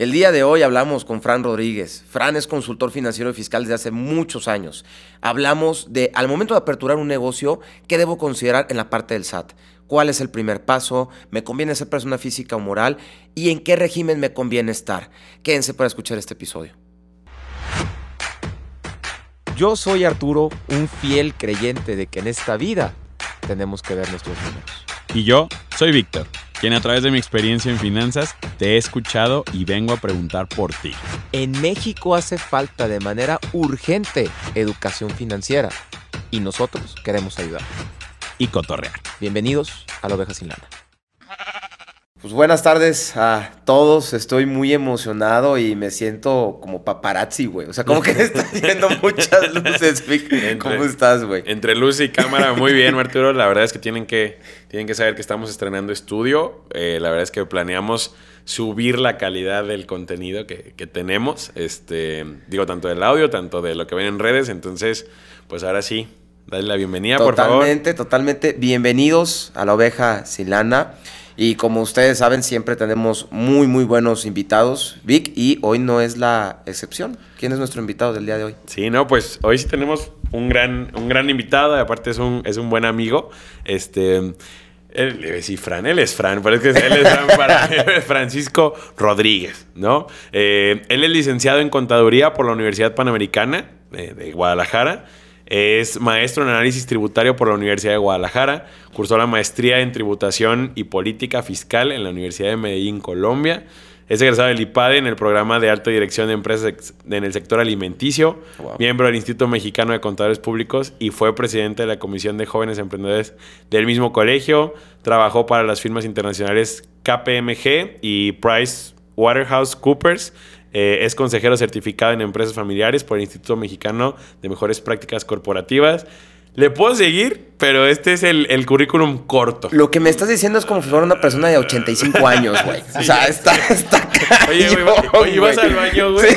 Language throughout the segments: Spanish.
El día de hoy hablamos con Fran Rodríguez. Fran es consultor financiero y fiscal desde hace muchos años. Hablamos de, al momento de aperturar un negocio, ¿qué debo considerar en la parte del SAT? ¿Cuál es el primer paso? ¿Me conviene ser persona física o moral? ¿Y en qué régimen me conviene estar? Quédense para escuchar este episodio. Yo soy Arturo, un fiel creyente de que en esta vida tenemos que ver nuestros números. Y yo soy Víctor quien a través de mi experiencia en finanzas te he escuchado y vengo a preguntar por ti. En México hace falta de manera urgente educación financiera y nosotros queremos ayudar. Y cotorrear. Bienvenidos a la oveja sin lana. Pues buenas tardes a todos. Estoy muy emocionado y me siento como paparazzi, güey. O sea, como que está viendo muchas luces, ¿Cómo estás, güey? Entre luz y cámara, muy bien, Arturo. La verdad es que tienen que, tienen que saber que estamos estrenando estudio. Eh, la verdad es que planeamos subir la calidad del contenido que, que, tenemos. Este, digo, tanto del audio, tanto de lo que ven en redes. Entonces, pues ahora sí, dale la bienvenida, por favor. Totalmente, totalmente. Bienvenidos a la oveja Silana. Y como ustedes saben, siempre tenemos muy, muy buenos invitados, Vic, y hoy no es la excepción. ¿Quién es nuestro invitado del día de hoy? Sí, no, pues hoy sí tenemos un gran, un gran invitado, y aparte es un, es un buen amigo. Este. Él, sí, Fran, él es Fran, pero es que él es Fran para Francisco Rodríguez, ¿no? Eh, él es licenciado en Contaduría por la Universidad Panamericana eh, de Guadalajara es maestro en análisis tributario por la Universidad de Guadalajara. Cursó la maestría en tributación y política fiscal en la Universidad de Medellín, Colombia. Es egresado del IPADE en el programa de alta dirección de empresas en el sector alimenticio, miembro del Instituto Mexicano de Contadores Públicos y fue presidente de la Comisión de Jóvenes Emprendedores del mismo colegio. Trabajó para las firmas internacionales KPMG y Price Waterhouse Coopers eh, es consejero certificado en empresas familiares por el Instituto Mexicano de Mejores Prácticas Corporativas. Le puedo seguir, pero este es el, currículum corto. Lo que me estás diciendo es como si fuera una persona de 85 años, güey. o sea, está, está Oye, güey, vas al baño, güey.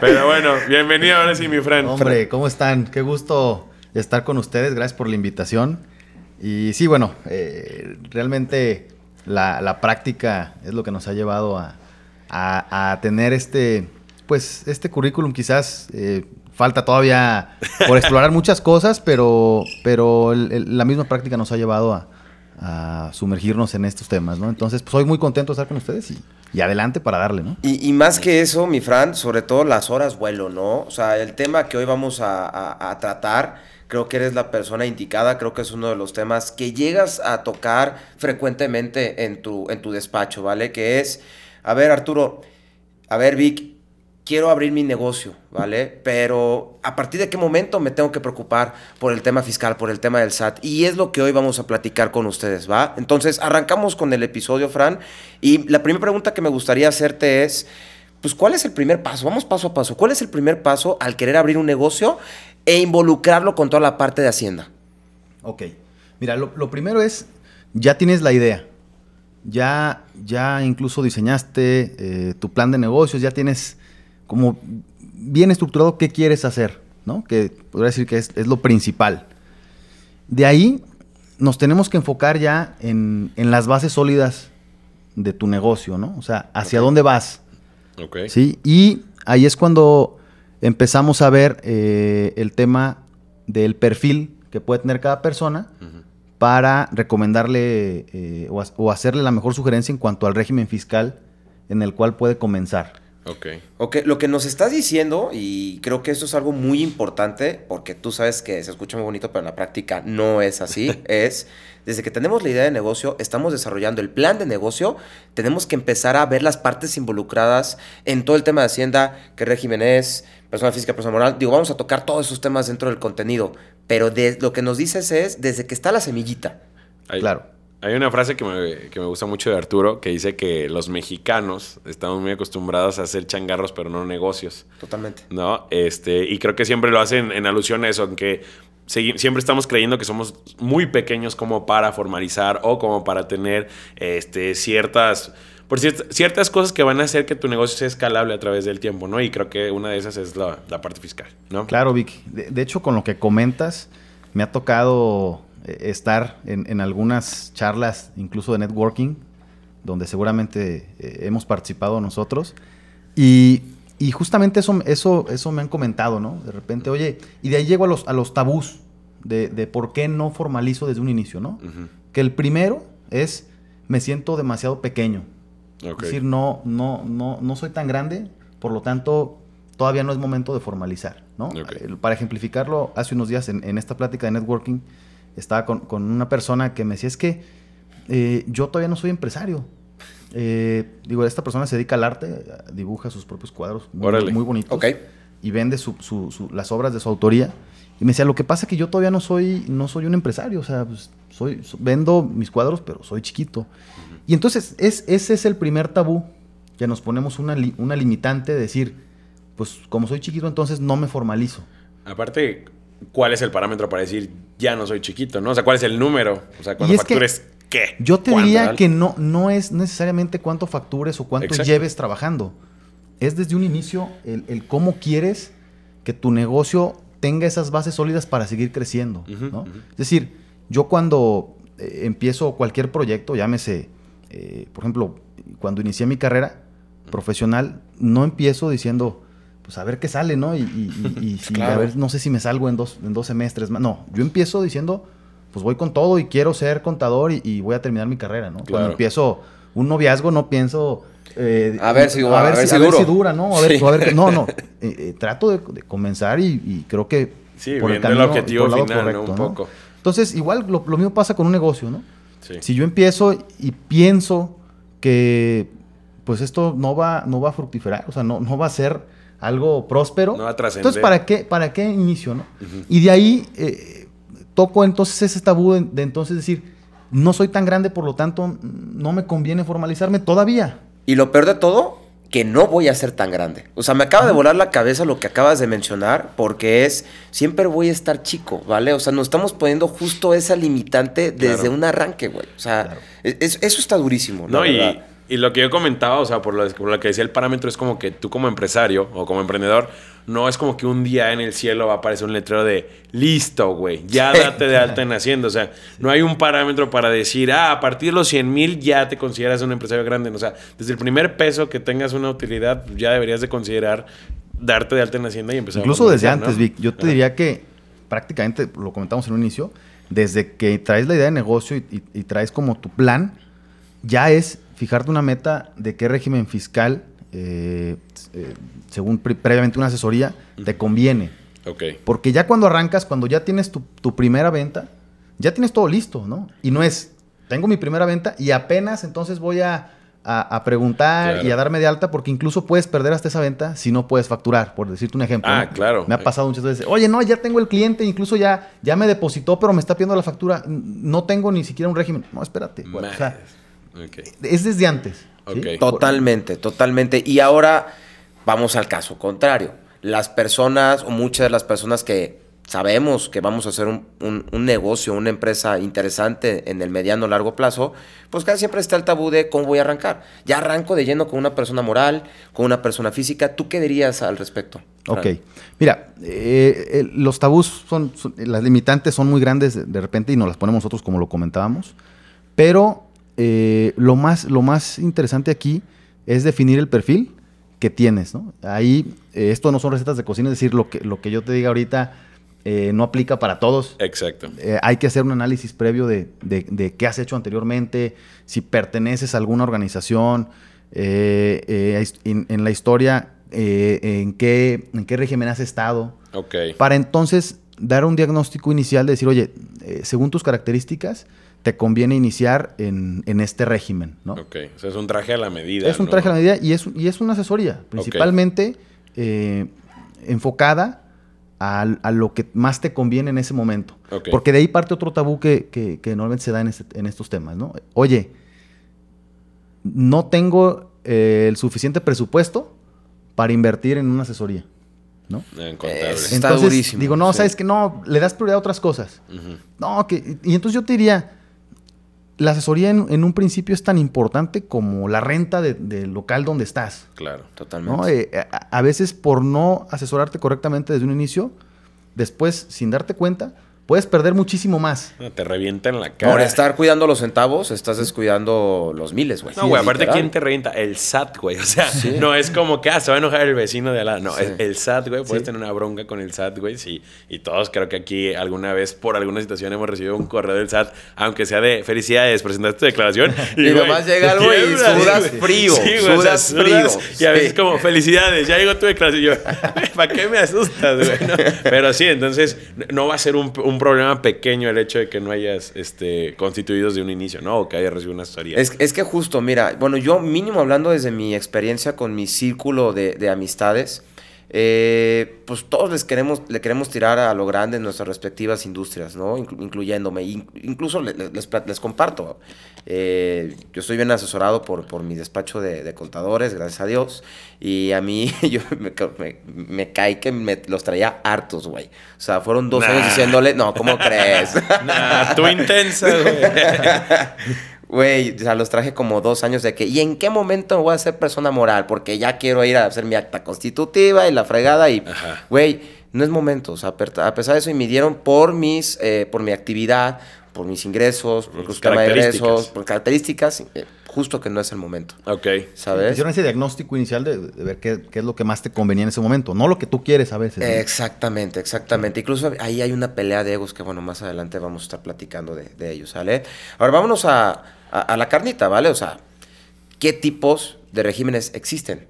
pero bueno, bienvenido ahora sí, mi friend. Hombre, ¿cómo están? Qué gusto estar con ustedes. Gracias por la invitación. Y sí, bueno, eh, realmente la práctica es lo que nos ha llevado a, a, tener este, pues, este currículum quizás eh, falta todavía por explorar muchas cosas, pero, pero la misma práctica nos ha llevado a, sumergirnos en estos temas, ¿no? Entonces, pues, soy muy contento de estar con ustedes y, adelante para darle, ¿no? Y, más que eso, mi Fran, sobre todo las horas vuelo, ¿no? O sea, el tema que hoy vamos a, a tratar, creo que eres la persona indicada, creo que es uno de los temas que llegas a tocar frecuentemente en tu, en tu despacho, ¿vale? Que es a ver Arturo, a ver Vic, quiero abrir mi negocio, ¿vale? Pero a partir de qué momento me tengo que preocupar por el tema fiscal, por el tema del SAT. Y es lo que hoy vamos a platicar con ustedes, ¿va? Entonces, arrancamos con el episodio, Fran. Y la primera pregunta que me gustaría hacerte es, pues, ¿cuál es el primer paso? Vamos paso a paso. ¿Cuál es el primer paso al querer abrir un negocio e involucrarlo con toda la parte de Hacienda? Ok. Mira, lo primero es, ya tienes la idea ya, ya incluso diseñaste eh, tu plan de negocios, ya tienes como bien estructurado qué quieres hacer, ¿no? Que podría decir que es, lo principal. De ahí nos tenemos que enfocar ya en, las bases sólidas de tu negocio, ¿no? O sea, hacia dónde vas. Ok. Sí, y ahí es cuando empezamos a ver eh, el tema del perfil que puede tener cada persona para recomendarle eh, o, hacerle la mejor sugerencia en cuanto al régimen fiscal en el cual puede comenzar. Ok. Ok, lo que nos estás diciendo, y creo que esto es algo muy importante, porque tú sabes que se escucha muy bonito, pero en la práctica no es así, es desde que tenemos la idea de negocio, estamos desarrollando el plan de negocio, tenemos que empezar a ver las partes involucradas en todo el tema de Hacienda, qué régimen es, persona física, persona moral. Digo, vamos a tocar todos esos temas dentro del contenido, pero de, lo que nos dices es desde que está la semillita. claro. Hay una frase que me, que me, gusta mucho de Arturo que dice que los mexicanos estamos muy acostumbrados a hacer changarros, pero no negocios. Totalmente. ¿No? Este, y creo que siempre lo hacen en alusión a eso, en que siempre estamos creyendo que somos muy pequeños como para formalizar o como para tener este, ciertas por ciertas cosas que van a hacer que tu negocio sea escalable a través del tiempo, ¿no? Y creo que una de esas es la, parte fiscal, ¿no? Claro, Vic. De, hecho, con lo que comentas, me ha tocado eh, estar en, algunas charlas, incluso de networking, donde seguramente eh, hemos participado nosotros. Y, y justamente eso, eso, eso me han comentado, ¿no? De repente, oye, y de ahí llego a los, a los tabús de, de por qué no formalizo desde un inicio, ¿no? Ujú. Que el primero es, me siento demasiado pequeño. Es decir, no, no, no, no soy tan grande, por lo tanto, todavía no es momento de formalizar, ¿no? Eh, Para ejemplificarlo, hace unos días en, en esta plática de networking, estaba con, con una persona que me decía, es que eh, yo todavía no soy empresario. Eh, digo, esta persona se dedica al arte, dibuja sus propios cuadros muy, bonitos Ok. y vende su- su- su- las obras de su autoría. Y me decía, lo que pasa es que yo todavía no soy, no soy un empresario, o sea, pues, soy, so- vendo mis cuadros, pero soy chiquito. Y entonces es, ese es el primer tabú, que nos ponemos una, li- una limitante de decir, pues como soy chiquito, entonces no me formalizo. Aparte, ¿cuál es el parámetro para decir ya no soy chiquito, no? O sea, ¿cuál es el número? O sea, cuando factures, ¿qué? Yo te ¿Cuánto, diría que no, no es necesariamente cuánto factures o cuánto Exacto. lleves trabajando. Es desde un inicio el, el cómo quieres que tu negocio tenga esas bases sólidas para seguir creciendo. ¿no? Es decir, yo cuando eh, empiezo cualquier proyecto, llámese, eh, por ejemplo, cuando inicié mi carrera profesional, no empiezo diciendo, pues a ver qué sale, ¿no? Y, y- y- y si, Claro. a ver, no sé si me salgo en dos, en dos semestres más. No, yo empiezo diciendo, pues voy con todo y quiero ser contador y, y voy a terminar mi carrera, ¿no? Claro. Cuando empiezo un noviazgo, no pienso... eh, A ver si- a ver si a ver duro. si dura, ¿no? A ver, Sí. a ver no, no. Eh, eh, trato de, de comenzar y, y creo que Sí, viendo el objetivo por el lado final, ¿no? Un poco. Entonces, igual lo, lo mismo pasa con un negocio, ¿no? Sí. Si yo empiezo y pienso que pues esto no va, no va a fructiferar, o sea, no, no va a ser algo próspero. No va a trascender. Entonces, ¿para qué, ¿para qué inicio, no? Y de ahí eh, toco entonces ese tabú de, de entonces decir, no soy tan grande, por lo tanto, no me conviene formalizarme todavía. Y lo peor de todo, que no voy a ser tan grande. O sea, me acaba de volar la cabeza lo que acabas de mencionar, porque es, siempre voy a estar chico, ¿vale? O sea, nos estamos poniendo justo esa limitante desde Claro. un arranque, güey. O sea, Claro. es- eso está durísimo, No, y lo que yo comentaba, o sea, por lo, por lo que decía el parámetro, es como que tú como empresario o como emprendedor, no es como que un día en el cielo va a aparecer un letrero de listo, güey, ya date de alta en Hacienda. O sea, no hay un parámetro para decir, ah, a partir de los 100 mil ya te consideras un empresario grande. O sea, desde el primer peso que tengas una utilidad, ya deberías de considerar darte de alta en Hacienda y empezar a Incluso desde formalizar, antes, ¿no? Vic. Yo te diría que prácticamente, lo comentamos en un inicio, desde que traes la idea de negocio y, y- y traes como tu plan, ya es fijarte una meta de qué régimen fiscal, eh, eh, según pre- previamente una asesoría, te conviene. Ok. Porque ya cuando arrancas, cuando ya tienes tu, tu primera venta, ya tienes todo listo, ¿no? Y no es, tengo mi primera venta y apenas entonces voy a, a- a preguntar Claro. y a darme de alta porque incluso puedes perder hasta esa venta si no puedes facturar, por decirte un ejemplo. Ah, ¿no? claro. Me ha pasado muchas veces, oye, no, ya tengo el cliente, incluso ya, ya me depositó, pero me está pidiendo la factura, no tengo ni siquiera un régimen. No, espérate. o sea, es desde antes. Totalmente, totalmente. Y ahora vamos al caso contrario. Las personas, o muchas de las personas que sabemos que vamos a hacer un, un- un negocio, una empresa interesante en el mediano o largo plazo, pues casi siempre está el tabú de cómo voy a arrancar. Ya arranco de lleno con una persona moral, con una persona física. ¿Tú qué dirías al respecto? Ok. Mira, eh, eh, los tabús son, son- las limitantes son muy grandes de, de repente y nos las ponemos nosotros como lo comentábamos. Pero eh, lo, más, lo más interesante aquí es definir el perfil que tienes, ¿no? Ahí, eh, esto no son recetas de cocina, es decir, lo que, lo que yo te diga ahorita eh, no aplica para todos. Exacto. Eh, hay que hacer un análisis previo de, de- de qué has hecho anteriormente, si perteneces a alguna organización, en, en la historia, en, qué, en qué régimen has estado, Ok. para entonces dar un diagnóstico inicial de decir, oye, según tus características, te conviene iniciar en, en este régimen, ¿no? Ok. O sea, es un traje a la medida. Es un ¿no? traje a la medida y es, y es una asesoría, principalmente eh, enfocada a, a lo que más te conviene en ese momento. Ok. Porque de ahí parte otro tabú que, que- que normalmente se da en, este- en estos temas, ¿no? Oye, no tengo eh, el suficiente presupuesto para invertir en una asesoría, ¿no? En contable. Es- Está durísimo, Digo, no, sí. sabes que no, le das prioridad a otras cosas. No, que, y entonces yo te diría, la asesoría en, en un principio es tan importante como la renta de- del local donde estás. Claro. Totalmente. ¿no? Eh, a, a veces por no asesorarte correctamente desde un inicio, después, sin darte cuenta, puedes perder muchísimo más. No, te revienta en la cara. Por estar cuidando los centavos, estás descuidando los miles, güey. No, güey, aparte. ¿quién te revienta? El SAT, güey. O sea, no es como que, ah, se va a enojar el vecino de al lado. No, Sí. es el SAT, güey. Puedes Sí. tener una bronca con el SAT, güey. Sí. Y todos creo que aquí alguna vez, por alguna situación, hemos recibido un correo del SAT, aunque sea de felicidades, presentaste tu declaración. Y nomás llega algo y sudas frío, güey, sudas frío. Y a veces Sí. como, felicidades, ya llegó tu declaración. Y yo, ¿para qué me asustas, güey? No. Pero sí, entonces no va a ser un, un problema pequeño el hecho de que no hayas este, constituido desde un inicio, ¿no? O que hayas recibido una asesoría. Es, es que justo, mira, bueno, yo mínimo hablando desde mi experiencia con mi círculo de, de amistades, eh, pues todos les queremos, le queremos tirar a lo grande en nuestras respectivas industrias, ¿no? Inclu- incluyéndome. In- incluso le- le- les, les comparto. eh, yo estoy bien asesorado por, por mi despacho de, de contadores, gracias a Dios. Y a mí yo me, me- me cae que me los traía hartos, güey. O sea, fueron dos Nah. años diciéndole, no, ¿cómo crees? Nah, tú intensa, güey. Güey, o sea, los traje como dos años de que, ¿y en qué momento me voy a hacer persona moral? Porque ya quiero ir a hacer mi acta constitutiva y la fregada y, güey, no es momento. O sea, a pesar de eso, y me dieron por mis, eh, por mi actividad, por mis ingresos, por tus el tema de características. ingresos, por características, eh, justo que no es el momento, ok. ¿sabes? Hicieron ese diagnóstico inicial de, de ver qué, qué es lo que más te convenía en ese momento, no lo que tú quieres a veces. Exactamente, exactamente. Incluso ahí hay una pelea de egos que, bueno, más adelante vamos a estar platicando de, de ellos, ¿sale? Ahora vámonos a, a- a la carnita, ¿vale? O sea, ¿qué tipos de regímenes existen?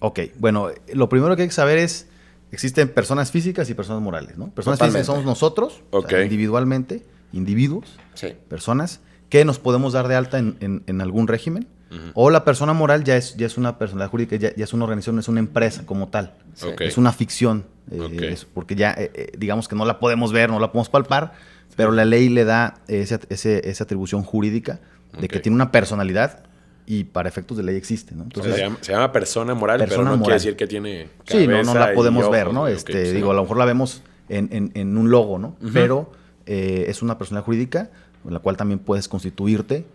Ok, bueno, lo primero que hay que saber es, existen personas físicas y personas morales, ¿no? Personas Totalmente. físicas somos nosotros, o sea, individualmente, individuos, Sí. personas que nos podemos dar de alta en, en- en algún régimen, o la persona moral ya es, ya es una personalidad jurídica, ya, ya es una organización, es una empresa como tal. Sí. Ok. Es una ficción, eh, Ok. es porque ya, eh, eh, digamos que no la podemos ver, no la podemos palpar, pero la ley le da ese- ese- esa atribución jurídica de que tiene una personalidad y para efectos de ley existe, ¿no? O sea, Entonces, se, llama, se llama persona moral, pero Persona no quiere moral. decir que tiene Sí, no, no la podemos ojos, ver, ¿no? Este, digo, a lo mejor la vemos en, en- en un logo, ¿no? Pero eh, es una persona jurídica en la cual también puedes constituirte.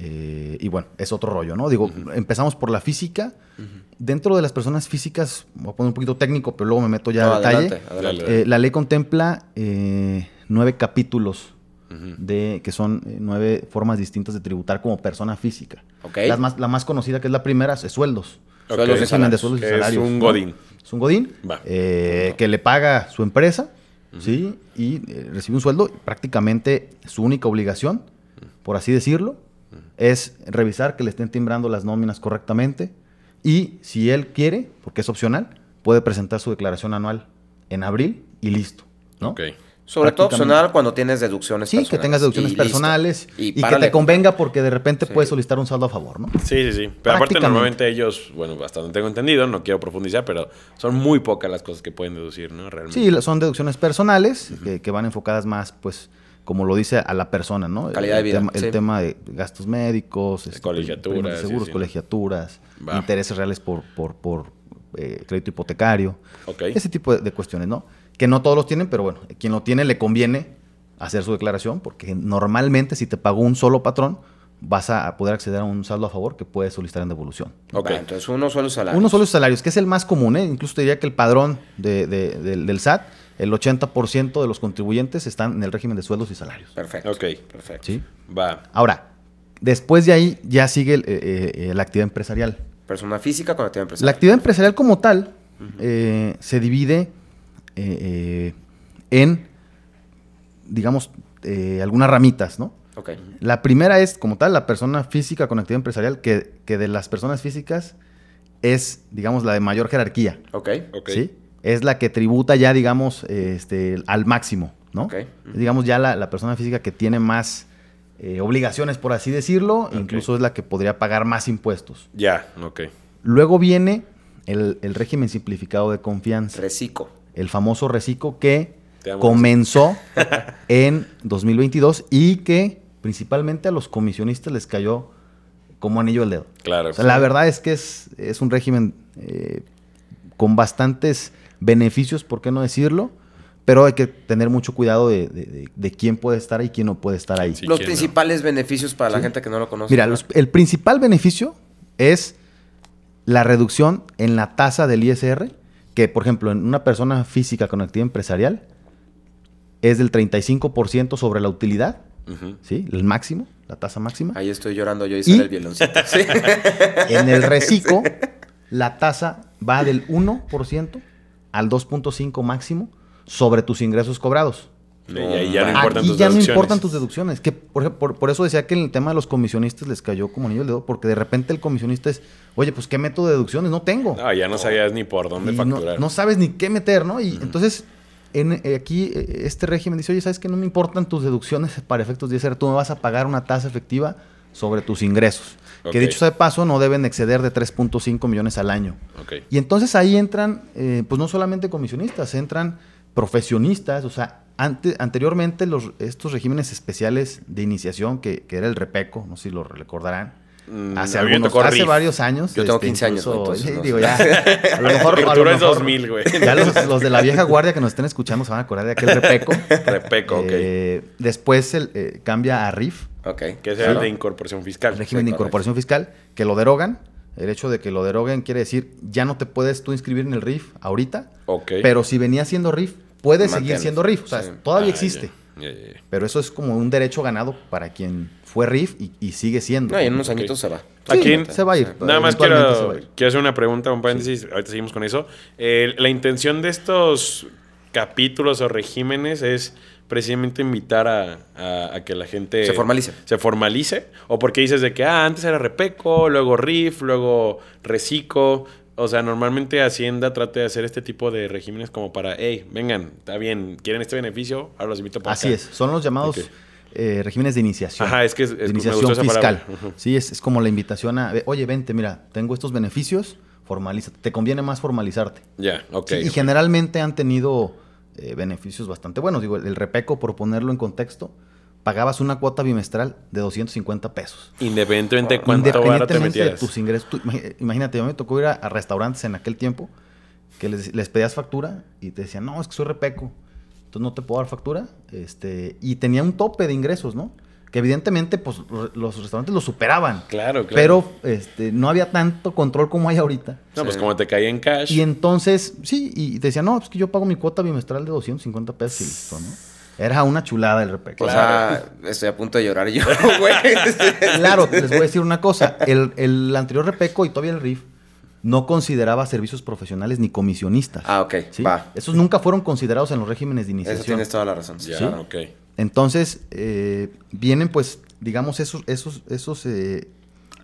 eh, y bueno, es otro rollo, ¿no? Digo, empezamos por la física. Dentro de las personas físicas, voy a poner un poquito técnico, pero luego me meto ya No, a detalle. adelante. Eh, la ley contempla nueve capítulos de que son eh, nueve formas distintas de tributar como persona física. Ok. Las más- la más conocida, que es la primera, es sueldos. Ok. Sueldos y régimen de salarios, sueldos y que salarios. Es un godín. Es un godín eh, que le paga su empresa, ¿sí? Y eh, recibe un sueldo. Prácticamente su única obligación, por así decirlo, es revisar que le estén timbrando las nóminas correctamente. Y si él quiere, porque es opcional, puede presentar su declaración anual en abril y listo, ¿no? Ok. Sobre todo opcional cuando tienes deducciones Sí, que personales. tengas deducciones Y personales y, que te convenga porque de repente Sí. puedes solicitar un saldo a favor, ¿no? Sí, sí, sí. Pero aparte, Prácticamente. normalmente ellos, bueno, hasta donde tengo entendido, no quiero profundizar, pero son muy pocas las cosas que pueden deducir, ¿no? Realmente. Sí, son deducciones personales que, que van enfocadas más, pues, como lo dice a la persona, ¿no? Calidad de el vida, Tema, el sí. tema de gastos médicos, este, Colegiaturas, sí, seguros, sí. colegiaturas, intereses reales por, por, por eh, crédito hipotecario. Ok. Ese tipo de, de cuestiones, ¿no? Que no todos los tienen, pero bueno, quien lo tiene le conviene hacer su declaración porque normalmente si te pagó un solo patrón, vas a poder acceder a un saldo a favor que puedes solicitar en devolución. Ok. Entonces uno suele salarios. Uno solo salarios, que es el más común, ¿eh? Incluso te diría que el padrón de- de- del, del SAT, el 80% de los contribuyentes están en el régimen de sueldos y salarios. Perfecto. Ok. Perfecto. ¿sí? Va. Ahora, después de ahí ya sigue el- eh, eh, la actividad empresarial. Persona física con actividad La empresarial. actividad empresarial como tal eh, se divide eh, eh, en, digamos, eh, algunas ramitas, ¿no? Ok. La primera es, como tal, la persona física con actividad empresarial, que, que de las personas físicas es, digamos, la de mayor jerarquía. Ok. Ok. ¿sí? Es la que tributa ya, digamos, este, al máximo, ¿no? Ok. Es, digamos, ya la, la persona física que tiene más eh, obligaciones, por así decirlo, incluso es la que podría pagar más impuestos. Ya, ok. Luego viene el, el régimen simplificado de confianza, Reciclo. El famoso reciclo que comenzó en 2022 y que principalmente a los comisionistas les cayó como anillo al dedo. Claro. O sea, la verdad es que es, es un régimen eh, con bastantes beneficios, ¿por qué no decirlo? Pero hay que tener mucho cuidado de, de- de- de quién puede estar ahí y quién no puede estar ahí. Sí, Los principales beneficios para la gente que no lo conoce. Mira, los- el principal beneficio es la reducción en la tasa del ISR, que por ejemplo en una persona física con actividad empresarial, es del 35% sobre la utilidad. ¿sí? El máximo, la tasa máxima. Ahí estoy llorando yo y ¿Y? sale el violoncito. Sí. En el reciclo, la tasa va del 1% al 2.5 máximo sobre tus ingresos cobrados. Y ahí ya no Aquí importan Aquí tus ya no deducciones. importan tus deducciones. Que por, por- por eso decía que en el tema de los comisionistas les cayó como anillo al dedo, porque de repente el comisionista es, oye, pues ¿qué método de deducciones? No tengo. No, ya no sabías ni por dónde no, facturar. no sabes ni qué meter, ¿no? Y entonces, en, eh, aquí eh, este régimen dice, oye, ¿sabes que No me importan tus deducciones para efectos de ISR, tú me vas a pagar una tasa efectiva sobre tus ingresos. Que dicho sea de paso, no deben exceder de 3.5 millones al año. Y entonces ahí entran, eh, pues no solamente comisionistas, entran profesionistas, o sea, ante- anteriormente los, estos regímenes especiales de iniciación, que, que era el REPECO, no sé si lo recordarán, Mm, hace, algunos, hace varios años. este, Yo tengo 15 años, incluso- ¿no? Entonces, sí, no digo, ya, a lo mejor, a lo mejor 2000, güey. Ya los, los de la vieja guardia que nos estén escuchando se van a acordar de aquel REPECO. Repeco, ok. Eh, después el, eh, cambia a RIF, Ok. que es Claro. el de incorporación fiscal. el régimen sí, de incorporación fiscal, que lo derogan. El hecho de que lo deroguen quiere decir, ya no te puedes tú inscribir en el RIF ahorita, Ok. pero si venía siendo RIF, puede seguir siendo RIF. O sea, sí. todavía Ah, existe. Pero eso es como un derecho ganado para quien fue RIF y, y sigue siendo. No, y en unos Ok. añitos se va. Sí, se va a ir. Nada más quiero, ir. quiero hacer una pregunta, un paréntesis. Ahorita seguimos con eso. Eh, la intención de estos capítulos o regímenes es precisamente invitar a, a- a que la gente Se formalice. se formalice o porque dices de que ah, antes era Repeco, luego RIF, luego Recico. O sea, normalmente Hacienda trata de hacer este tipo de regímenes como para, hey, vengan, está bien, quieren este beneficio, ahora los invito para Así acá". es, son los llamados Ok. eh, regímenes de iniciación. Ajá, es que es- es- de iniciación fiscal. Sí, es, es como la invitación a, oye, vente, mira, tengo estos beneficios, formalízate. Te conviene más formalizarte. Ya, ok. Sí, y ok. generalmente han tenido eh, beneficios bastante buenos. Digo, el, el Repeco, por ponerlo en contexto, pagabas una cuota bimestral de 250 pesos. Independientemente de cuánto varo te Independientemente de tus ingresos. Tú imagínate, a mí me tocó ir a, a restaurantes en aquel tiempo que les, les pedías factura y te decían, no, es que soy repeco, entonces no te puedo dar factura. Este, y tenía un tope de ingresos, ¿no? Que evidentemente pues, lo- los restaurantes lo superaban. Claro, claro. Pero este, no había tanto control como hay ahorita. No, pues Sí. como te caía en cash. Y entonces, sí, y te decían, no, pues que yo pago mi cuota bimestral de 250 pesos y listo, ¿no? Era una chulada el repeco. O sea, estoy a punto de llorar yo, güey. Claro, les voy a decir una cosa. El, el anterior Repeco y todavía el RIF no consideraba servicios profesionales ni comisionistas. Ah, ok, ¿sí? va. Esos nunca fueron considerados en los regímenes de Eso iniciación. tienes toda la razón. Ya, ¿Sí? ok. Entonces, eh, vienen pues, digamos, esos, esos, esos eh,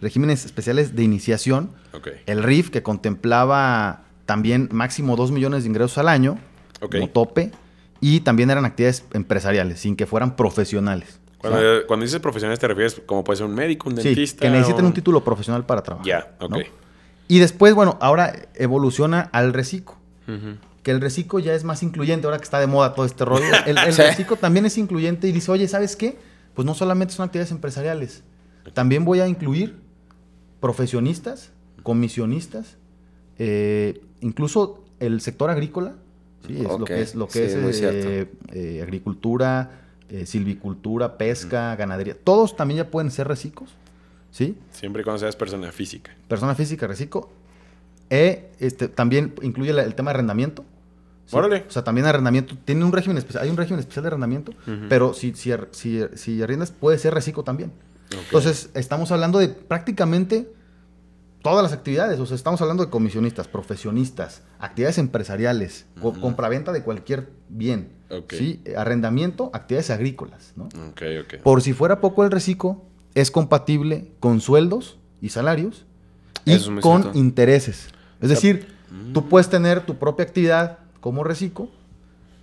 regímenes especiales de iniciación. Ok. El RIF, que contemplaba también máximo 2 millones de ingresos al año, Ok. como tope, y también eran actividades empresariales, sin que fueran profesionales. Cuando, dices profesionales te refieres como puede ser un médico, un Sí, dentista. que necesiten o- un título profesional para trabajar. Ya, ok. ¿no? Y después, bueno, ahora evoluciona al reciclo. Que el reciclo ya es más incluyente, ahora que está de moda todo este rollo. El, el Sí. reciclo también es incluyente y dice, oye, ¿sabes qué? Pues no solamente son actividades empresariales, también voy a incluir profesionistas, comisionistas, eh, incluso el sector agrícola, ¿sí? es lo que es, lo que sí, es eh, eh, agricultura, eh, silvicultura, pesca, ganadería. Todos también ya pueden ser reciclos, ¿sí? Siempre y cuando seas persona física. persona física, reciclo. E este, también incluye la- el tema de arrendamiento. ¿sí? Órale. O sea, también arrendamiento. Tiene un régimen especial. Hay un régimen especial de arrendamiento, pero si, si, si, si arriendas, puede ser reciclo también. Entonces, estamos hablando de prácticamente todas las actividades. O sea, estamos hablando de comisionistas, profesionistas, actividades empresariales, compraventa de cualquier bien. ¿sí? Arrendamiento, actividades agrícolas. ¿no? Ok, ok. Por si fuera poco el reciclo, es compatible con sueldos y salarios y con intereses. Es decir, mm. tú puedes tener tu propia actividad como reciclo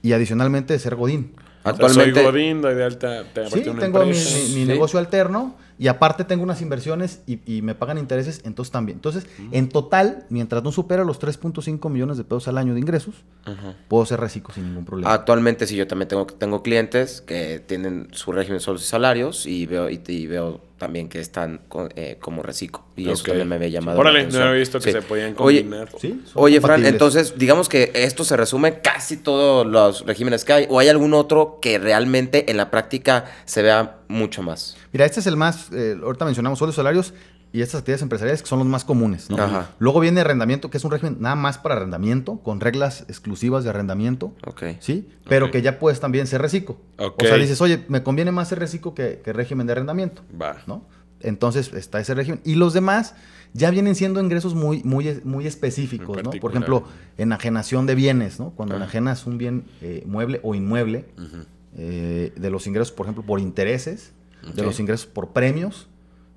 y adicionalmente ser godín. O sea, Actualmente, soy Godín, doy de alta, te Sí, tengo mi, empresa. mi- mi Sí. negocio alterno y aparte tengo unas inversiones y, y me pagan intereses, entonces también. Entonces, Mm. en total, mientras no supera los 3.5 millones de pesos al año de ingresos, puedo ser reciclo sin ningún problema. Actualmente sí, yo también tengo, tengo clientes que tienen su régimen de sueldos y salarios y veo, y, y veo también que están con- eh, como reciclo. Y eso Ok. también me había llamado Órale, la no había visto que Sí. se podían Oye, combinar. Sí, son Oye, Fran, entonces digamos que esto se resume casi todos los regímenes que hay. ¿O hay algún otro que realmente en la práctica se vea mucho más? Mira, este es el más, eh, ahorita mencionamos y salarios, y estas actividades empresariales que son los más comunes. ¿no? Ajá. Luego viene arrendamiento, que es un régimen nada más para arrendamiento, con reglas exclusivas de arrendamiento. Ok. ¿Sí? Pero que ya puedes también ser reciclo. Ok. O sea, dices, oye, me conviene más ser reciclo que, que régimen de arrendamiento. Va. ¿no? Entonces está ese régimen. Y los demás ya vienen siendo ingresos muy, muy, muy específicos, ¿no? Por ejemplo, enajenación de bienes, ¿no? Cuando Ah. enajenas un bien eh, mueble o inmueble. Eh, de los ingresos, por ejemplo, por intereses, de los ingresos por premios,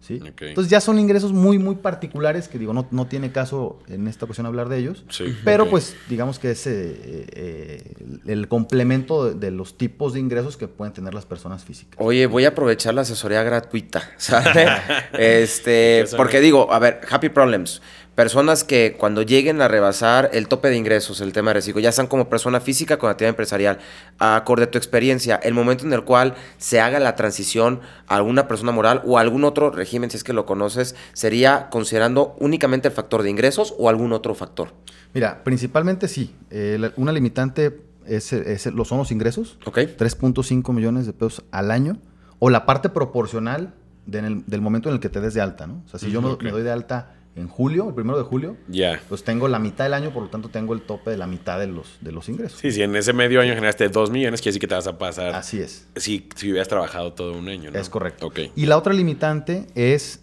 ¿sí? Entonces ya son ingresos muy, muy particulares que digo, no, no tiene caso en esta ocasión hablar de ellos. Sí, Pero pues digamos que es eh, eh, el complemento de, de los tipos de ingresos que pueden tener las personas físicas. Oye, voy a aprovechar la asesoría gratuita, ¿sale? este, porque digo, a ver, happy problems. Personas que cuando lleguen a rebasar el tope de ingresos, el tema de reciclo, ya están como persona física con actividad empresarial. Acorde a tu experiencia, el momento en el cual se haga la transición a alguna persona moral o a algún otro régimen, si es que lo conoces, sería considerando únicamente el factor de ingresos o algún otro factor. Mira, principalmente sí. eh, una limitante es, es- lo son los ingresos, ¿Ok? 3.5 millones de pesos al año, o la parte proporcional de- en el- del momento en el que te des de alta, ¿no? O sea, si yo me, me doy de alta en julio, el primero de julio, Ya. pues tengo la mitad del año, por lo tanto tengo el tope de la mitad de los, de los ingresos. Sí, si en ese medio año generaste 2 millones, quiere decir que te vas a pasar. Así es. Si, si hubieras trabajado todo un año, ¿no? Es correcto. Ok. Y la otra limitante es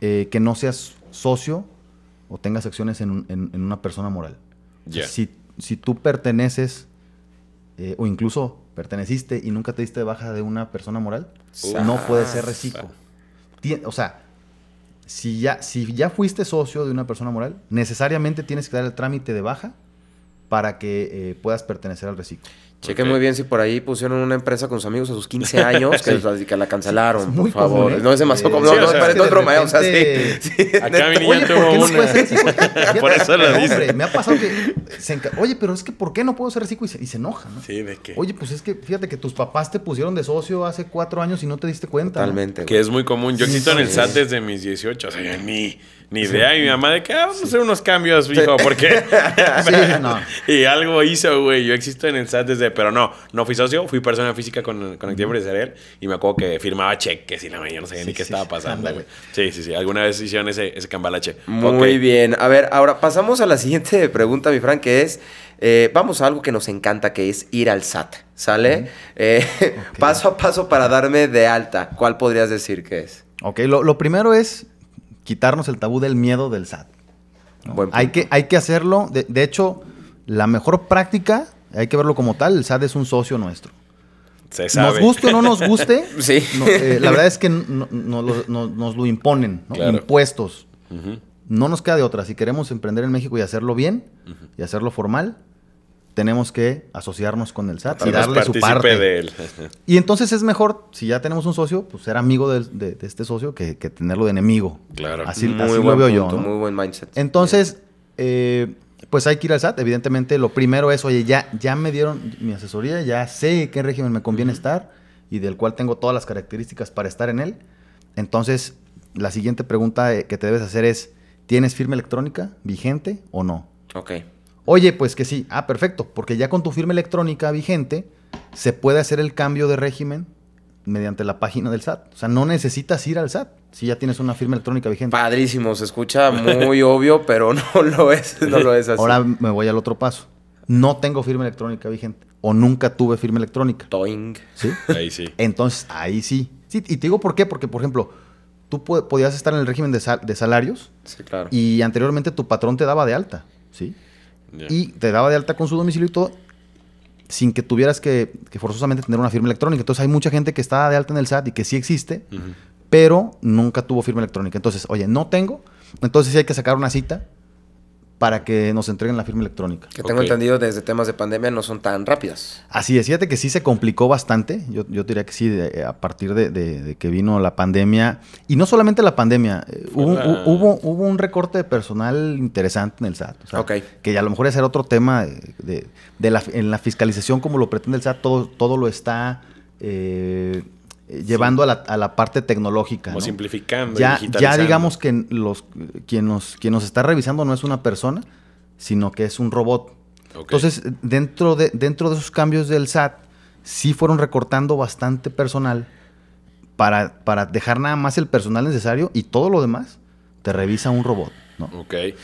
eh, que no seas socio o tengas acciones en, un- en- en una persona moral. Ya. Si, si tú perteneces eh, o incluso perteneciste y nunca te diste de baja de una persona moral, no puedes ser reciclo. O sea, si ya, si ya fuiste socio de una persona moral, necesariamente tienes que dar el trámite de baja para que eh, puedas pertenecer al reciclo. Chequen Ok. muy bien si por ahí pusieron una empresa con sus amigos a sus 15 años que, que la cancelaron, Es muy por favor. común, ¿eh? No es demasiado común. sí, no, no, sea, es es no es broma, o sea, sí. sí, Acá mi niña Oye, tuvo ¿por qué una. ser Por eso lo hombre, dice. me ha pasado que se enca- Oye, pero es que ¿por qué no puedo ser reciclo? Y se, y se enoja, ¿no? Sí, de que. Oye, pues es que fíjate que tus papás te pusieron de socio hace cuatro años y no te diste cuenta. ¿no? Totalmente. Que es muy común. Yo Sí, existo en el sí. SAT desde mis 18. O sea, ni, ni idea. Y mi mamá de que ah, vamos a hacer unos cambios, hijo. Porque. Sí, no. y algo hizo, güey. Yo existo en el SAT desde. Pero no, no fui socio. Fui persona física con, con actividad empresarial. Y me acuerdo que firmaba cheques y la mañana no sabía Sí, ni qué sí, estaba pasando, güey. Sí, sí, sí. Alguna vez hicieron ese, ese cambalache. Muy Ok. bien. A ver, ahora pasamos a la siguiente pregunta, mi Frank, que es, eh, vamos a algo que nos encanta, que es ir al SAT, ¿sale? Eh. Paso a paso para darme de alta. ¿Cuál podrías decir que es? Ok, lo, lo primero es quitarnos el tabú del miedo del SAT. ¿no? Buen Hay, que, hay que hacerlo. De, de hecho, la mejor práctica, hay que verlo como tal, el SAT es un socio nuestro. Se sabe. Nos guste o no nos guste, Sí. no, eh, la verdad es que no- no lo- no- nos lo imponen, ¿no? Claro. impuestos. No nos queda de otra. Si queremos emprender en México y hacerlo bien y hacerlo formal, tenemos que asociarnos con el SAT y darle su parte. de él. Y entonces es mejor, si ya tenemos un socio, pues ser amigo de, de este socio que, que tenerlo de enemigo. Claro. Así, muy así lo buen veo punto, yo. ¿no? Muy buen mindset. Entonces, eh, pues hay que ir al SAT. Evidentemente, lo primero es, oye, ya, ya me dieron mi asesoría, ya sé qué régimen me conviene estar y del cual tengo todas las características para estar en él. Entonces, la siguiente pregunta eh, que te debes hacer es, ¿tienes firma electrónica vigente o no? Ok. Oye, pues que sí. Ah, perfecto. Porque ya con tu firma electrónica vigente se puede hacer el cambio de régimen mediante la página del SAT. O sea, no necesitas ir al SAT si ya tienes una firma electrónica vigente. Padrísimo, se escucha muy obvio, pero no lo es, no lo es así. Ahora me voy al otro paso. No tengo firma electrónica vigente. O nunca tuve firma electrónica. Toing. ¿Sí? Ahí sí. Entonces, ahí sí. Sí, y te digo por qué. Porque, por ejemplo, tú po- podías estar en el régimen de, sal- de salarios Sí, claro. y anteriormente tu patrón te daba de alta. ¿Sí? Y te daba de alta con su domicilio y todo, sin que tuvieras que, que forzosamente tener una firma electrónica. Entonces hay mucha gente que está de alta en el SAT y que sí existe, pero nunca tuvo firma electrónica. Entonces, oye, no tengo, entonces sí hay que sacar una cita para que nos entreguen la firma electrónica. Que tengo entendido desde temas de pandemia no son tan rápidas. Así es, fíjate que sí se complicó bastante. Yo, yo diría que sí, de- a partir de, de- de que vino la pandemia. Y no solamente la pandemia, eh, hubo, la- hubo, hubo un recorte de personal interesante en el SAT. O sea, Ok. Que a lo mejor ese era otro tema de, de- de la, en la fiscalización, como lo pretende el SAT, todo, todo lo está eh, eh, llevando a, la, a la parte tecnológica. Como ¿no? simplificando. y ya, ya digamos que los, quien, nos, quien nos está revisando no es una persona, sino que es un robot. Entonces, dentro de, dentro de esos cambios del SAT, sí fueron recortando bastante personal para, para dejar nada más el personal necesario y todo lo demás te revisa un robot. ¿no? Ok. Eh,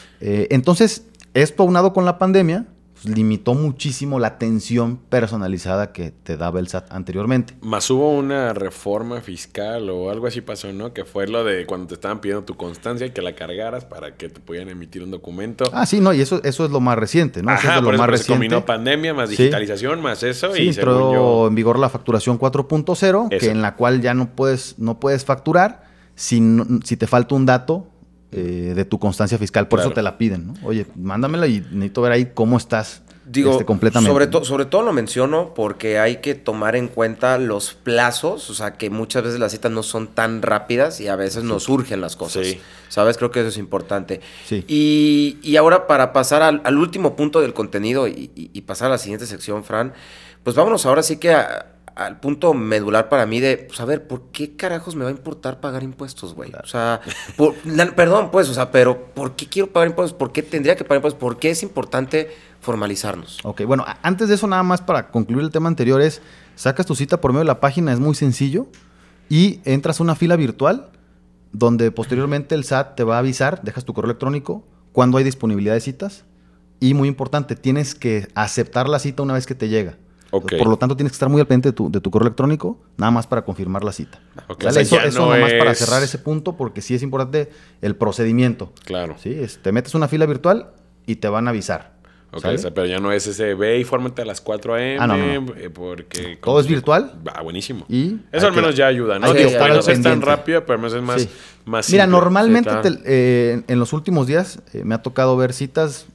entonces, esto aunado con la pandemia, pues, limitó muchísimo la atención personalizada que te daba el SAT anteriormente. Más hubo una reforma fiscal o algo así pasó, ¿no? Que fue lo de cuando te estaban pidiendo tu constancia y que la cargaras para que te pudieran emitir un documento. Ah, sí, no, y eso, eso es lo más reciente, ¿no? Eso es Ajá, lo por eso más pues, se reciente. combinó pandemia más Sí. digitalización más eso Sí, y entró según yo... en vigor la facturación 4.0, Eso. que en la cual ya no puedes, no puedes facturar si, no- si te falta un dato eh, de tu constancia fiscal. Por Claro. eso te la piden, ¿no? Oye, mándamela y necesito ver ahí cómo estás Digo, este, completamente. sobre, sobre todo lo menciono porque hay que tomar en cuenta los plazos, o sea, que muchas veces las citas no son tan rápidas y a veces nos surgen las cosas. Sí. ¿Sabes? Creo que eso es importante. Sí. Y, y ahora para pasar al, al último punto del contenido y, y- y pasar a la siguiente sección, Fran, pues vámonos ahora sí que a- al punto medular para mí de, pues a ver, ¿por qué carajos me va a importar pagar impuestos, güey? O sea, por- perdón, pues, o sea, pero ¿por qué quiero pagar impuestos? ¿Por qué tendría que pagar impuestos? ¿Por qué es importante formalizarnos? Ok, bueno, antes de eso nada más para concluir el tema anterior es, sacas tu cita por medio de la página, es muy sencillo, y entras a una fila virtual donde posteriormente el SAT te va a avisar, dejas tu correo electrónico, cuando hay disponibilidad de citas, y muy importante, tienes que aceptar la cita una vez que te llega. Por lo tanto, tienes que estar muy al pendiente de tu, de tu correo electrónico, nada más para confirmar la cita. Eso eso no nomás para es- cerrar ese punto, porque sí es importante el procedimiento. Claro. ¿sí? Es- te metes una fila virtual y te van a avisar. Ok, ¿sale? o sea, pero ya no es ese, ve y fórmate a las 4 a.m. Ah, no, no, eh, porque... Todo es virtual. Va, buenísimo. Y Eso al que- menos ya ayuda, ¿no? Digo, no es tan rápido, pero al menos es más, Sí. más Mira, simple. normalmente te- eh, en, en los últimos días eh, me ha tocado ver citas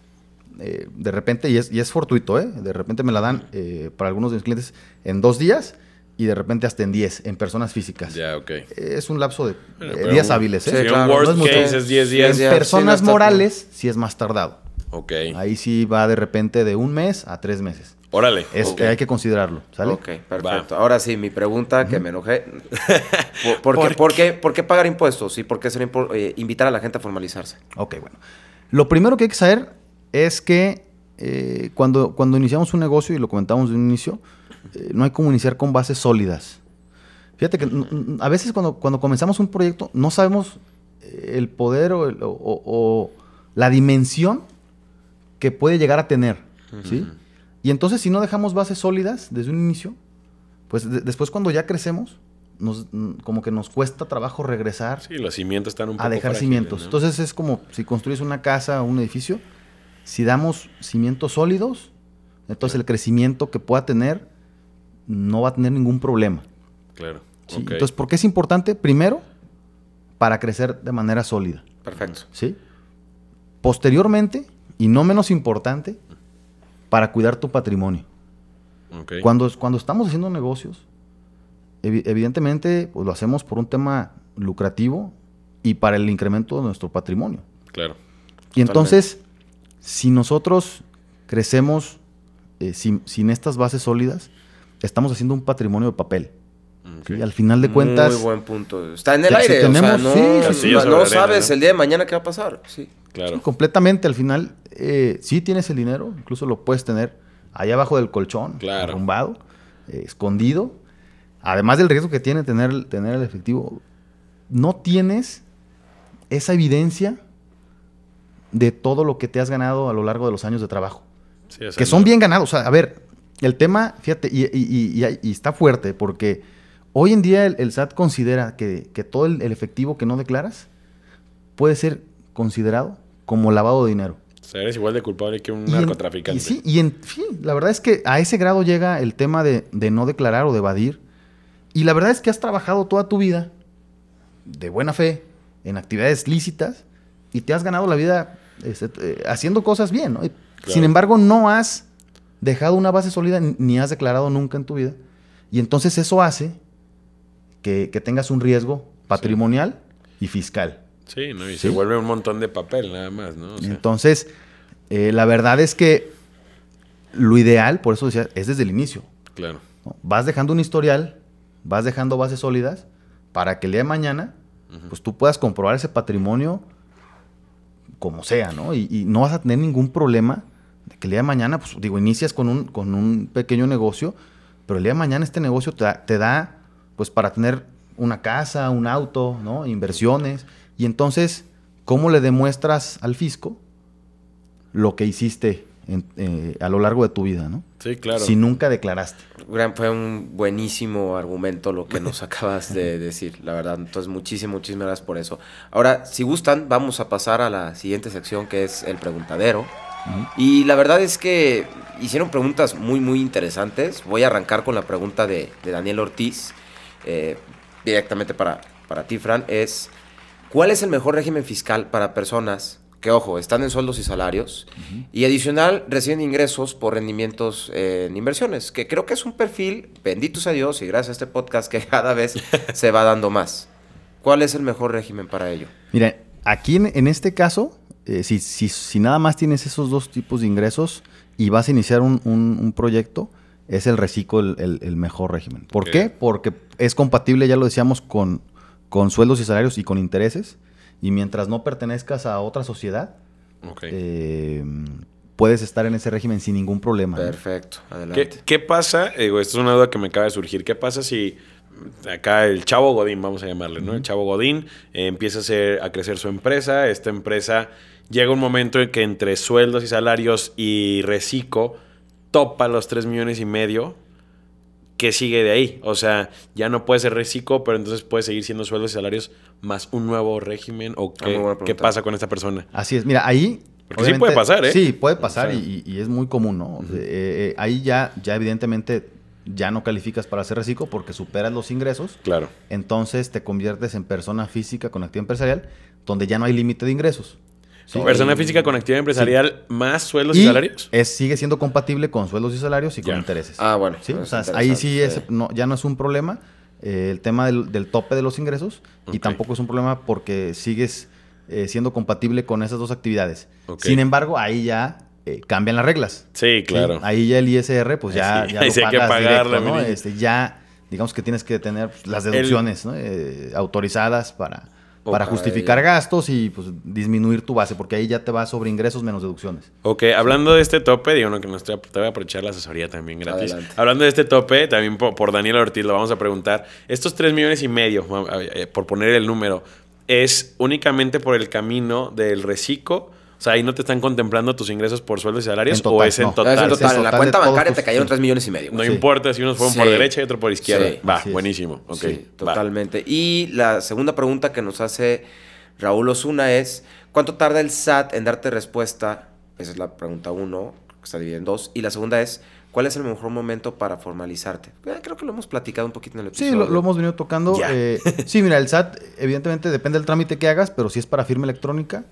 eh, de repente, y es, y es fortuito, ¿eh? De repente me la dan eh, para algunos de mis clientes en dos días y de repente hasta en diez, en personas físicas. Ya, ok. Es un lapso de Bueno, eh, días hábiles, ¿eh? Sí, claro, no es mucho. case es 10 días. En personas sí, no está- morales sí es más tardado. Ok. Ahí sí va de repente de un mes a tres meses. Órale. Es. Hay que considerarlo, ¿sale? Ok, perfecto. Ahora sí, mi pregunta, que me enojé. ¿Por, por qué, ¿Por por qué- por qué pagar impuestos? ¿Y por qué ser eh, invitar a la gente a formalizarse? Ok, bueno. Lo primero que hay que saber es que eh, cuando, cuando iniciamos un negocio, y lo comentamos de un inicio, eh, no hay como iniciar con bases sólidas. Fíjate que a veces cuando, cuando comenzamos un proyecto no sabemos eh, el poder o, el- o- o- o la dimensión que puede llegar a tener. ¿sí? Y entonces si no dejamos bases sólidas desde un inicio, pues de- después cuando ya crecemos, nos, como que nos cuesta trabajo regresar Sí, los cimientos están un poco a dejar frágiles, cimientos. ¿no? Entonces es como si construyes una casa o un edificio, si damos cimientos sólidos, entonces el crecimiento que pueda tener no va a tener ningún problema. Claro. Entonces, ¿por qué es importante? Primero, para crecer de manera sólida. Perfecto. ¿sí? Posteriormente, y no menos importante, para cuidar tu patrimonio. Ok. Cuando, cuando estamos haciendo negocios, evi- evidentemente pues, lo hacemos por un tema lucrativo y para el incremento de nuestro patrimonio. Claro. Y entonces, si nosotros crecemos eh, sin, sin estas bases sólidas, estamos haciendo un patrimonio de papel. Ok. ¿sí? Al final de cuentas, Muy buen punto. Está en el Si aire. o sea, tenemos- no, sí, sí, no- sabes ¿no? el día de mañana qué va a pasar. Sí. Claro. sí, completamente al final, eh, sí tienes el dinero, incluso lo puedes tener allá abajo del colchón, Claro. arrumbado, eh, escondido. Además del riesgo que tiene tener, tener el efectivo, no tienes esa evidencia de todo lo que te has ganado a lo largo de los años de trabajo. Sí, que son bien ganados. O sea, a ver, el tema, fíjate, y, y- y- y- y está fuerte porque hoy en día el, el SAT considera que, que todo el, el efectivo que no declaras puede ser considerado como lavado de dinero. O sea, eres igual de culpable que un Y en- narcotraficante. y sí, y en fin, la verdad es que a ese grado llega el tema de, de no declarar o de evadir. Y la verdad es que has trabajado toda tu vida de buena fe en actividades lícitas y te has ganado la vida este, eh, haciendo cosas bien. ¿no? Sin embargo, no has dejado una base sólida ni- has declarado nunca en tu vida. Y entonces eso hace que, que tengas un riesgo patrimonial y fiscal. Sí, ¿no? Y Sí. se vuelve un montón de papel nada más, ¿no? O sea, Entonces, eh, la verdad es que lo ideal, por eso decía, es desde el inicio. claro. ¿no? Vas dejando un historial, vas dejando bases sólidas para que el día de mañana, pues tú puedas comprobar ese patrimonio como sea, ¿no? Y, no vas a tener ningún problema de que el día de mañana, pues digo, inicias con un, con un pequeño negocio, pero el día de mañana este negocio te da, te da, pues para tener una casa, un auto, ¿no? Inversiones. Y entonces, ¿cómo le demuestras al fisco lo que hiciste en- eh, a lo largo de tu vida, ¿no? Sí, claro. Si nunca declaraste. Gran- Fue un buenísimo argumento lo que nos acabas de decir, la verdad. Entonces, muchísimas, muchísimas gracias por eso. Ahora, si gustan, vamos a pasar a la siguiente sección que es el preguntadero. Y la verdad es que hicieron preguntas muy, muy interesantes. Voy a arrancar con la pregunta de, de Daniel Ortiz, eh, directamente para, para ti, Fran. Es, ¿cuál es el mejor régimen fiscal para personas que, ojo, están en sueldos y salarios y adicional reciben ingresos por rendimientos eh, en inversiones? Que creo que es un perfil, bendito sea Dios y gracias a este podcast, que cada vez se va dando más. ¿Cuál es el mejor régimen para ello? Mira, aquí en, en este caso, eh, si, si- si nada más tienes esos dos tipos de ingresos y vas a iniciar un, un- un proyecto, es el reciclo el, el- el mejor régimen. ¿Por qué? Porque es compatible, ya lo decíamos, con, con sueldos y salarios y con intereses. Y mientras no pertenezcas a otra sociedad, eh, puedes estar en ese régimen sin ningún problema. Perfecto, ¿Qué, adelante. qué pasa? Eh, Digo, esta es una duda que me acaba de surgir. ¿Qué pasa si acá el chavo Godín, vamos a llamarle, ¿no? El chavo Godín eh, empieza a, hacer- a crecer su empresa. Esta empresa llega un momento en que entre sueldos y salarios y reciclo topa los 3 millones y medio. ¿Qué sigue de ahí? O sea, ya no puede ser reciclo, pero entonces puede seguir siendo sueldos y salarios más un nuevo régimen. ¿O Ah, qué, pasa con esta persona? Así es, mira, ahí... Porque sí puede pasar, ¿eh? Sí, puede pasar O sea, y, y es muy común, ¿no? Eh, eh, ahí ya, ya evidentemente ya no calificas para hacer reciclo porque superas los ingresos, Claro. entonces te conviertes en persona física con actividad empresarial donde ya no hay límite de ingresos. ¿Sí? Persona física con actividad empresarial más sueldos y, Y salarios. es, sigue siendo compatible con sueldos y salarios y con intereses. Ah, bueno. ¿sí? O es sea, ahí sí es, no, ya no es un problema eh, el tema del, del tope de los ingresos y tampoco es un problema porque sigues eh, siendo compatible con esas dos actividades. Sin embargo, ahí ya eh, cambian las reglas. Sí, ¿sí? claro. Ahí ya el ISR, pues Ahí ya, sí, ya ahí lo sí hay que pagas pagarle, directo, ¿no? Este, ya, digamos que tienes que tener pues, las deducciones ¿no? Eh, autorizadas para, Para justificar gastos y pues disminuir tu base, porque ahí ya te va sobre ingresos menos deducciones. Ok, hablando de este tope, digo, no, que no estoy, te voy a aprovechar la asesoría también gratis. Adelante. Hablando de este tope, también por, por Daniel Ortiz lo vamos a preguntar. Estos 3 millones y medio, eh, por poner el número, ¿es únicamente por el camino del reciclo? O sea, ahí no te están contemplando tus ingresos por sueldos y salarios, En total, o es en no. Total. es en total. la total cuenta bancaria tus- te cayeron sí. 3 millones y medio. No importa si unos fueron por derecha y otro por izquierda. Sí, Va, así buenísimo. Ok, Sí, va. totalmente. Y la segunda pregunta que nos hace Raúl Osuna es, ¿cuánto tarda el SAT en darte respuesta? Esa es la pregunta uno, que está dividida en dos. Y la segunda es, ¿cuál es el mejor momento para formalizarte? Eh, creo que lo hemos platicado un poquito en el episodio. Sí, lo, lo hemos venido tocando. Eh, sí, mira, el SAT, evidentemente depende del trámite que hagas, pero si es para firma electrónica,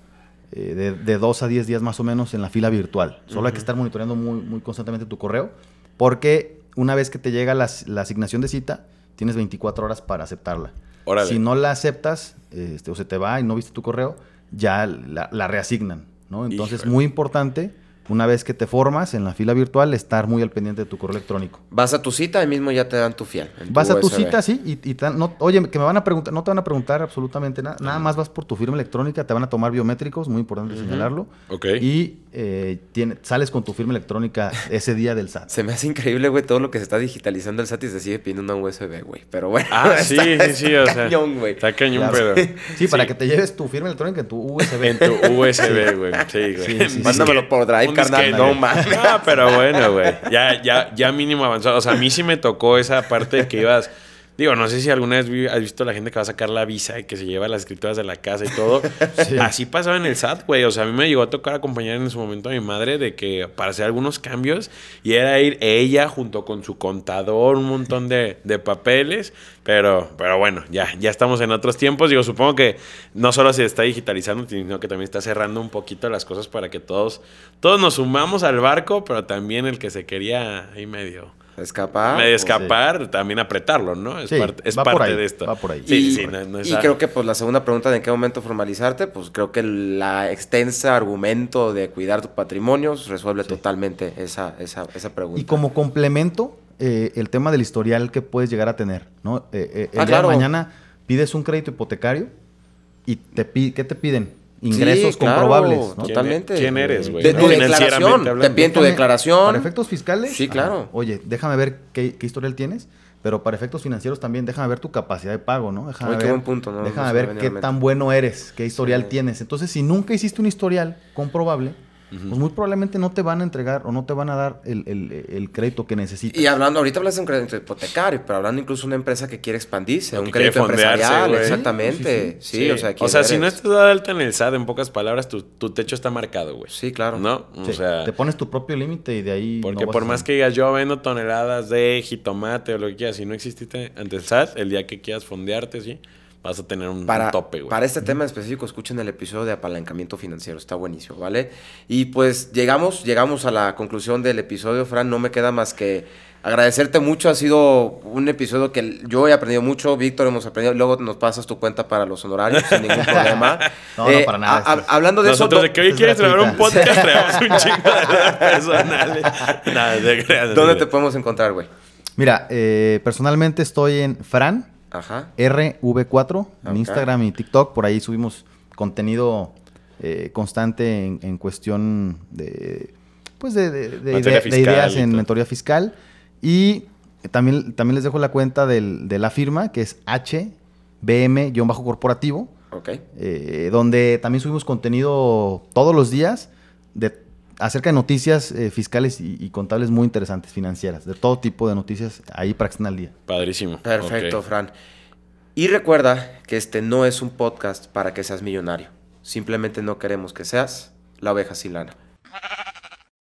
eh, de, de 2 a 10 días más o menos en la fila virtual. Solo hay que estar monitoreando muy, muy constantemente tu correo, porque una vez que te llega la, la asignación de cita, tienes 24 horas para aceptarla. Órale. Si no la aceptas, este, o se te va y no viste tu correo, ya la, la reasignan. ¿no? Entonces, Híjole. muy importante, una vez que te formas en la fila virtual, estar muy al pendiente de tu correo electrónico. Vas a tu cita y mismo ya te dan tu fiel. en Vas a tu USB. cita, sí, y, y te dan- no, oye, que me van a preguntar, no te van a preguntar absolutamente nada, nada más vas por tu firma electrónica, te van a tomar biométricos, muy importante señalarlo, Ok. y eh, tiene- sales con tu firma electrónica ese día del SAT. Se me hace increíble, güey, todo lo que se está digitalizando el SAT y se sigue pidiendo una USB, güey. Pero bueno. Ah, sí, está- sí, sí, o sea. cañón, güey. Está cañón, pero. Sí, para que te lleves tu firma electrónica en tu USB. En tu USB, güey. Sí, güey. Sí, sí, sí. Mándamelo por Drive, carnal. disquete. No mames. Ah, pero bueno, güey. Ya, ya, ya mínimo avanzado. O sea, a mí sí me tocó esa parte de que ibas. Digo, no sé si alguna vez has visto la gente que va a sacar la visa y que se lleva las escrituras de la casa y todo. Sí. Así pasaba en el SAT, güey. O sea, a mí me llegó a tocar acompañar en su momento a mi madre de que para hacer algunos cambios y era ir ella junto con su contador, un montón de, de papeles. Pero, pero bueno, ya, ya estamos en otros tiempos. Digo, supongo que no solo se está digitalizando, sino que también está cerrando un poquito las cosas para que todos, todos nos sumamos al barco, pero también el que se quería ahí medio, Escapar. medio pues, escapar, también apretarlo, ¿no? Es Sí, parte, es va por parte ahí, de esto. va por ahí. Sí, y, sí, no- no es y a- creo que pues la segunda pregunta de en qué momento formalizarte, pues creo que la extensa argumento de cuidar tu patrimonio resuelve totalmente esa, esa, esa pregunta. Y como complemento, eh, el tema del historial que puedes llegar a tener, ¿no? Eh, eh, el Ah, día claro. de mañana pides un crédito hipotecario y te ¿qué te piden? Ingresos Sí, claro, comprobables. ¿no? ¿Quién- Totalmente. ¿Quién eres, güey? De tu declaración. Te piden tu declaración. Para efectos fiscales. Sí, claro. Oye, déjame ver qué, qué historial tienes. pero para efectos financieros también déjame ver tu capacidad de pago, ¿no? Déjame Oye, qué ver, buen punto, ¿no? Déjame ver qué tan bueno eres, qué historial Sí. tienes. Entonces, si nunca hiciste un historial comprobable, pues muy probablemente no te van a entregar o no te van a dar el, el- el crédito que necesitas. Y hablando, ahorita hablas de un crédito hipotecario, pero hablando incluso de una empresa que quiere expandirse, un crédito empresarial, exactamente. Sí, o sea, o ¿quién sea si no estás dado alta en el SAT, en pocas palabras, tu, tu techo está marcado, güey. Sí, claro. ¿No? O Sí, sea, te pones tu propio límite y de ahí. porque no por a- más que digas yo vendo toneladas de jitomate o lo que quieras, si no exististe ante el SAT, el día que quieras fondearte, sí, vas a tener un, Para, un tope, güey. para este tema en específico, escuchen el episodio de apalancamiento financiero, está buenísimo, ¿vale? Y pues llegamos, llegamos a la conclusión del episodio, Fran, no me queda más que agradecerte mucho, ha sido un episodio que yo he aprendido mucho, Víctor hemos aprendido, luego nos pasas tu cuenta para los honorarios sin ningún problema. Eh, No, no, para nada, a- a- hablando de Nosotros eso, de que hoy es quieres grabar un podcast, traemos un chingo de personales. Nada, de ¿dónde de- te podemos encontrar, güey? Mira, eh, personalmente estoy en Fran Ajá. RV4 en. Instagram y TikTok. Por ahí subimos contenido eh, constante en, en cuestión de, pues de, de- de Materia idea- de fiscal ideas en mentoría fiscal. Y también, también les dejo la cuenta del- de la firma, que es HBM-corporativo, Ok. eh, donde también subimos contenido todos los días de, acerca de noticias eh, fiscales y, y contables muy interesantes, financieras, de todo tipo de noticias ahí para que estén al día. Padrísimo. Perfecto. Fran. Y recuerda que este no es un podcast para que seas millonario. Simplemente no queremos que seas la oveja sin lana.